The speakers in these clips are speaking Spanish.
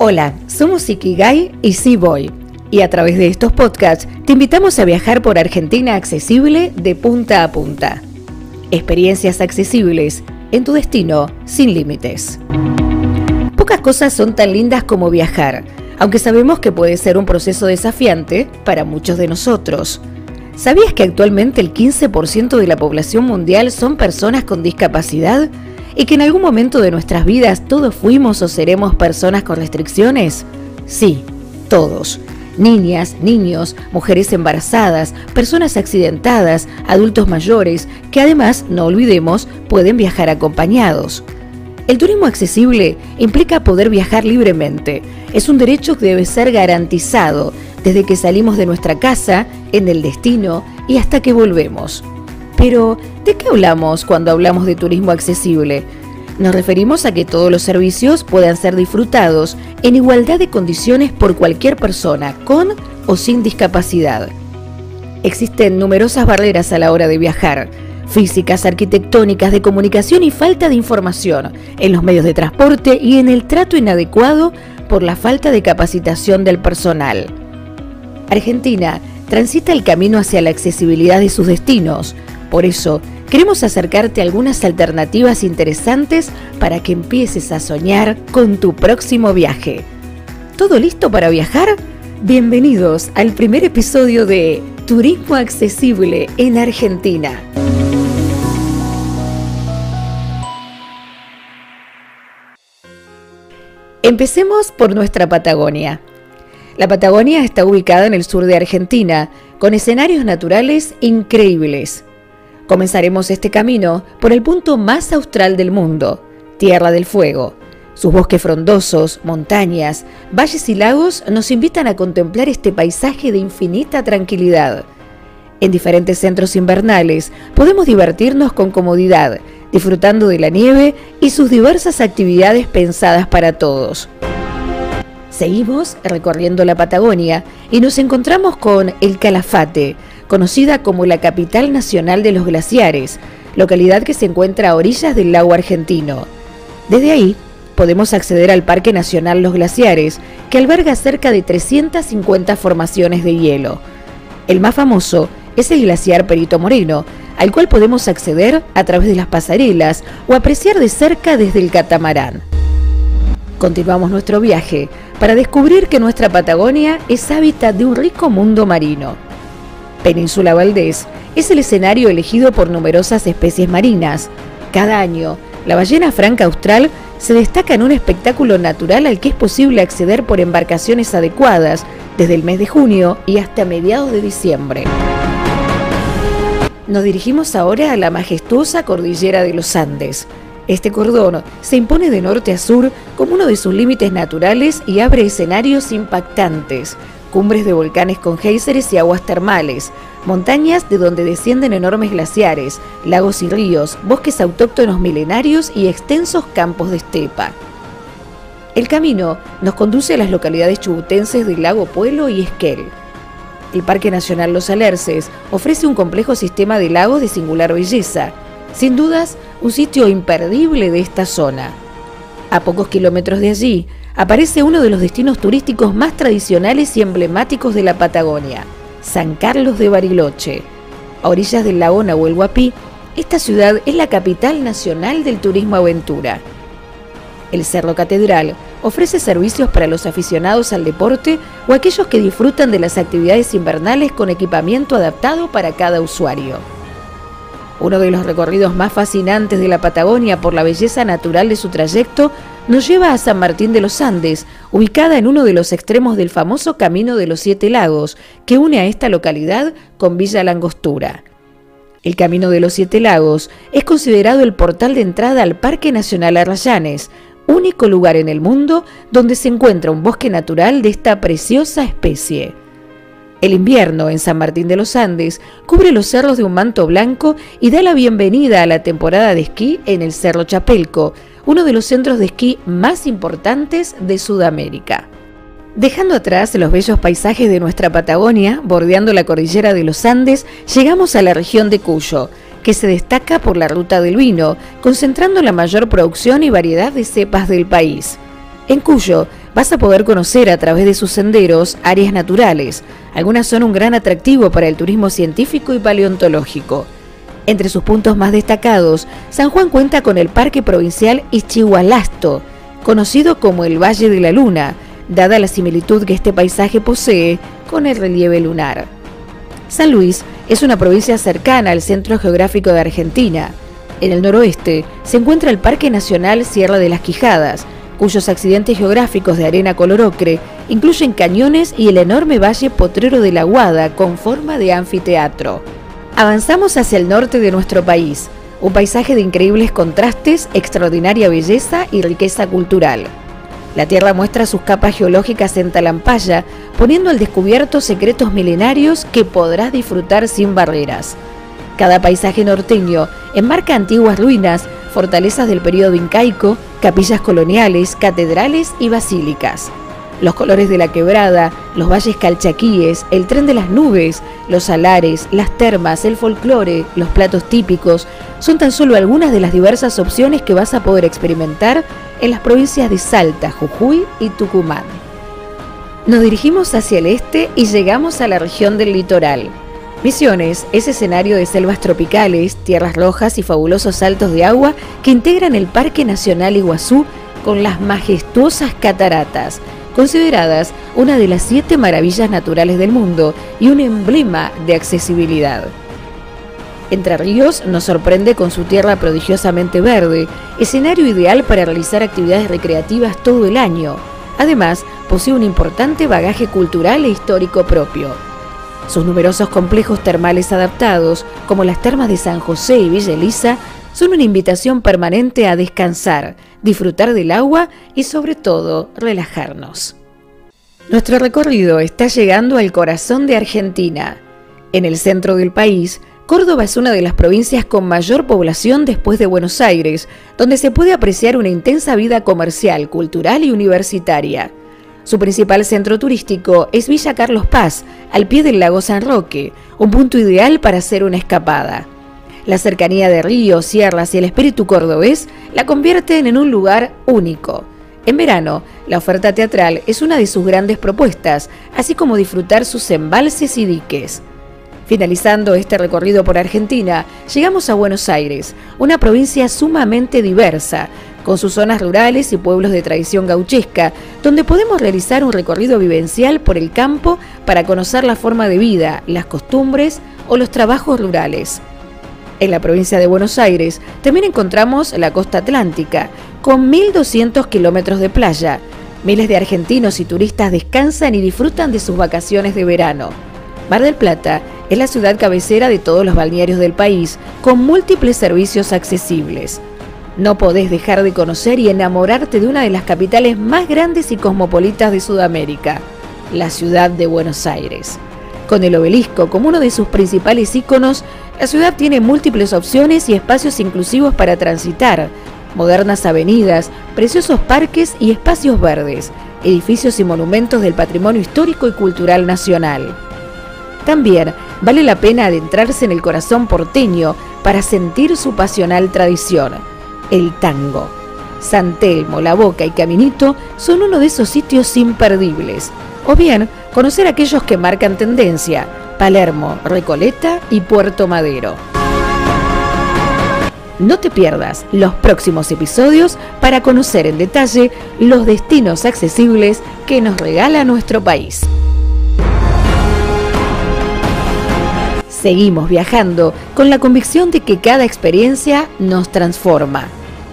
Hola, somos Ikigai y Sí Voy. Y a través de estos podcasts te invitamos a viajar por Argentina accesible de punta a punta. Experiencias accesibles en tu destino sin límites. Pocas cosas son tan lindas como viajar, aunque sabemos que puede ser un proceso desafiante para muchos de nosotros. ¿Sabías que actualmente el 15% de la población mundial son personas con discapacidad? Y que en algún momento de nuestras vidas todos fuimos o seremos personas con restricciones? Sí, todos. Niñas, niños, mujeres embarazadas, personas accidentadas, adultos mayores, que además, no olvidemos, pueden viajar acompañados. El turismo accesible implica poder viajar libremente. Es un derecho que debe ser garantizado desde que salimos de nuestra casa, en el destino y hasta que volvemos. Pero, ¿de qué hablamos cuando hablamos de turismo accesible? Nos referimos a que todos los servicios puedan ser disfrutados en igualdad de condiciones por cualquier persona, con o sin discapacidad. Existen numerosas barreras a la hora de viajar, físicas, arquitectónicas, de comunicación y falta de información, en los medios de transporte y en el trato inadecuado por la falta de capacitación del personal. Argentina transita el camino hacia la accesibilidad de sus destinos, por eso, queremos acercarte a algunas alternativas interesantes para que empieces a soñar con tu próximo viaje. ¿Todo listo para viajar? Bienvenidos al primer episodio de Turismo Accesible en Argentina. Empecemos por nuestra Patagonia. La Patagonia está ubicada en el sur de Argentina, con escenarios naturales increíbles. Comenzaremos este camino por el punto más austral del mundo, Tierra del Fuego. Sus bosques frondosos, montañas, valles y lagos nos invitan a contemplar este paisaje de infinita tranquilidad. En diferentes centros invernales podemos divertirnos con comodidad, disfrutando de la nieve y sus diversas actividades pensadas para todos. Seguimos recorriendo la Patagonia y nos encontramos con El Calafate, conocida como la capital nacional de los glaciares, localidad que se encuentra a orillas del lago argentino. Desde ahí podemos acceder al Parque Nacional Los Glaciares, que alberga cerca de 350 formaciones de hielo. El más famoso es el glaciar Perito Moreno, al cual podemos acceder a través de las pasarelas o apreciar de cerca desde el catamarán. Continuamos nuestro viaje para descubrir que nuestra Patagonia es hábitat de un rico mundo marino. Península Valdés es el escenario elegido por numerosas especies marinas. Cada año, la ballena franca austral se destaca en un espectáculo natural al que es posible acceder por embarcaciones adecuadas desde el mes de junio y hasta mediados de diciembre. Nos dirigimos ahora a la majestuosa cordillera de los Andes. Este cordón se impone de norte a sur como uno de sus límites naturales y abre escenarios impactantes, cumbres de volcanes con géiseres y aguas termales, montañas de donde descienden enormes glaciares, lagos y ríos, bosques autóctonos milenarios y extensos campos de estepa. El camino nos conduce a las localidades chubutenses del lago Puelo y Esquel. El Parque Nacional Los Alerces ofrece un complejo sistema de lagos de singular belleza, sin dudas un sitio imperdible de esta zona. A pocos kilómetros de allí aparece uno de los destinos turísticos más tradicionales y emblemáticos de la Patagonia, San Carlos de Bariloche. A orillas del lago Nahuel Huapi, esta ciudad es la capital nacional del turismo aventura. El Cerro Catedral ofrece servicios para los aficionados al deporte o aquellos que disfrutan de las actividades invernales con equipamiento adaptado para cada usuario. Uno de los recorridos más fascinantes de la Patagonia por la belleza natural de su trayecto nos lleva a San Martín de los Andes, ubicada en uno de los extremos del famoso Camino de los Siete Lagos, que une a esta localidad con Villa Langostura. El Camino de los Siete Lagos es considerado el portal de entrada al Parque Nacional Arrayanes, único lugar en el mundo donde se encuentra un bosque natural de esta preciosa especie. El invierno en San Martín de los Andes cubre los cerros de un manto blanco y da la bienvenida a la temporada de esquí en el Cerro Chapelco, uno de los centros de esquí más importantes de Sudamérica. Dejando atrás los bellos paisajes de nuestra Patagonia, bordeando la cordillera de los Andes, llegamos a la región de Cuyo, que se destaca por la ruta del vino, concentrando la mayor producción y variedad de cepas del país. En Cuyo vas a poder conocer a través de sus senderos áreas naturales. Algunas son un gran atractivo para el turismo científico y paleontológico. Entre sus puntos más destacados, San Juan cuenta con el Parque Provincial Ichihualasto, conocido como el Valle de la Luna, dada la similitud que este paisaje posee con el relieve lunar. San Luis es una provincia cercana al centro geográfico de Argentina. En el noroeste se encuentra el Parque Nacional Sierra de las Quijadas, cuyos accidentes geográficos de arena color ocre incluyen cañones y el enorme valle potrero de la Guada con forma de anfiteatro. Avanzamos hacia el norte de nuestro país, un paisaje de increíbles contrastes, extraordinaria belleza y riqueza cultural. La Tierra muestra sus capas geológicas en Talampaya, poniendo al descubierto secretos milenarios que podrás disfrutar sin barreras. Cada paisaje norteño enmarca antiguas ruinas, fortalezas del periodo incaico, capillas coloniales, catedrales y basílicas. Los colores de la quebrada, los valles calchaquíes, el tren de las nubes, los salares, las termas, el folclore, los platos típicos, son tan solo algunas de las diversas opciones que vas a poder experimentar en las provincias de Salta, Jujuy y Tucumán. Nos dirigimos hacia el este y llegamos a la región del litoral. Misiones es escenario de selvas tropicales, tierras rojas y fabulosos saltos de agua que integran el Parque Nacional Iguazú con las majestuosas cataratas, consideradas una de las siete maravillas naturales del mundo y un emblema de accesibilidad. Entre Ríos nos sorprende con su tierra prodigiosamente verde, escenario ideal para realizar actividades recreativas todo el año. Además, posee un importante bagaje cultural e histórico propio. Sus numerosos complejos termales adaptados, como las termas de San José y Villa Elisa, son una invitación permanente a descansar, disfrutar del agua y sobre todo relajarnos. Nuestro recorrido está llegando al corazón de Argentina. En el centro del país, Córdoba es una de las provincias con mayor población después de Buenos Aires, donde se puede apreciar una intensa vida comercial, cultural y universitaria. Su principal centro turístico es Villa Carlos Paz, al pie del lago San Roque, un punto ideal para hacer una escapada. La cercanía de ríos, sierras y el espíritu cordobés la convierten en un lugar único. En verano, la oferta teatral es una de sus grandes propuestas, así como disfrutar sus embalses y diques. Finalizando este recorrido por Argentina, llegamos a Buenos Aires, una provincia sumamente diversa, con sus zonas rurales y pueblos de tradición gauchesca, donde podemos realizar un recorrido vivencial por el campo para conocer la forma de vida, las costumbres o los trabajos rurales. En la provincia de Buenos Aires también encontramos la costa atlántica, con 1.200 kilómetros de playa. Miles de argentinos y turistas descansan y disfrutan de sus vacaciones de verano. Mar del Plata es la ciudad cabecera de todos los balnearios del país, con múltiples servicios accesibles. No podés dejar de conocer y enamorarte de una de las capitales más grandes y cosmopolitas de Sudamérica, la ciudad de Buenos Aires. Con el obelisco como uno de sus principales íconos, la ciudad tiene múltiples opciones y espacios inclusivos para transitar, modernas avenidas, preciosos parques y espacios verdes, edificios y monumentos del patrimonio histórico y cultural nacional. También vale la pena adentrarse en el corazón porteño para sentir su pasional tradición, el tango. San Telmo, La Boca y Caminito son uno de esos sitios imperdibles. O bien, conocer aquellos que marcan tendencia, Palermo, Recoleta y Puerto Madero. No te pierdas los próximos episodios para conocer en detalle los destinos accesibles que nos regala nuestro país. Seguimos viajando con la convicción de que cada experiencia nos transforma.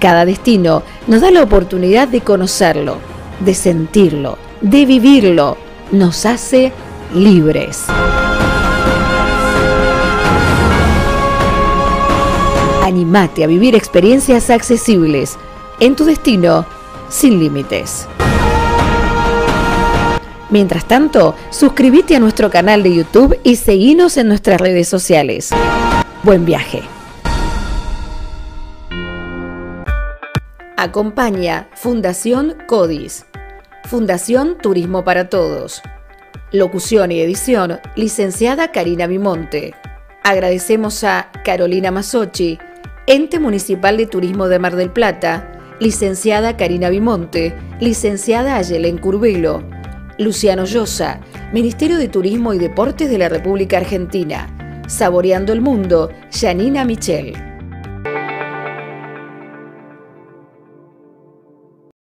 Cada destino nos da la oportunidad de conocerlo, de sentirlo, de vivirlo. Nos hace libres. Animate a vivir experiencias accesibles en tu destino sin límites. Mientras tanto, suscríbete a nuestro canal de YouTube y seguinos en nuestras redes sociales. Buen viaje. Acompaña Fundación CODIS, Fundación Turismo para Todos. Locución y edición, licenciada Karina Bimonte. Agradecemos a Carolina Masochi, Ente Municipal de Turismo de Mar del Plata, licenciada Karina Bimonte, licenciada Ayelen Curvelo, Luciano Llosa, Ministerio de Turismo y Deportes de la República Argentina, Saboreando el Mundo, Janina Michel.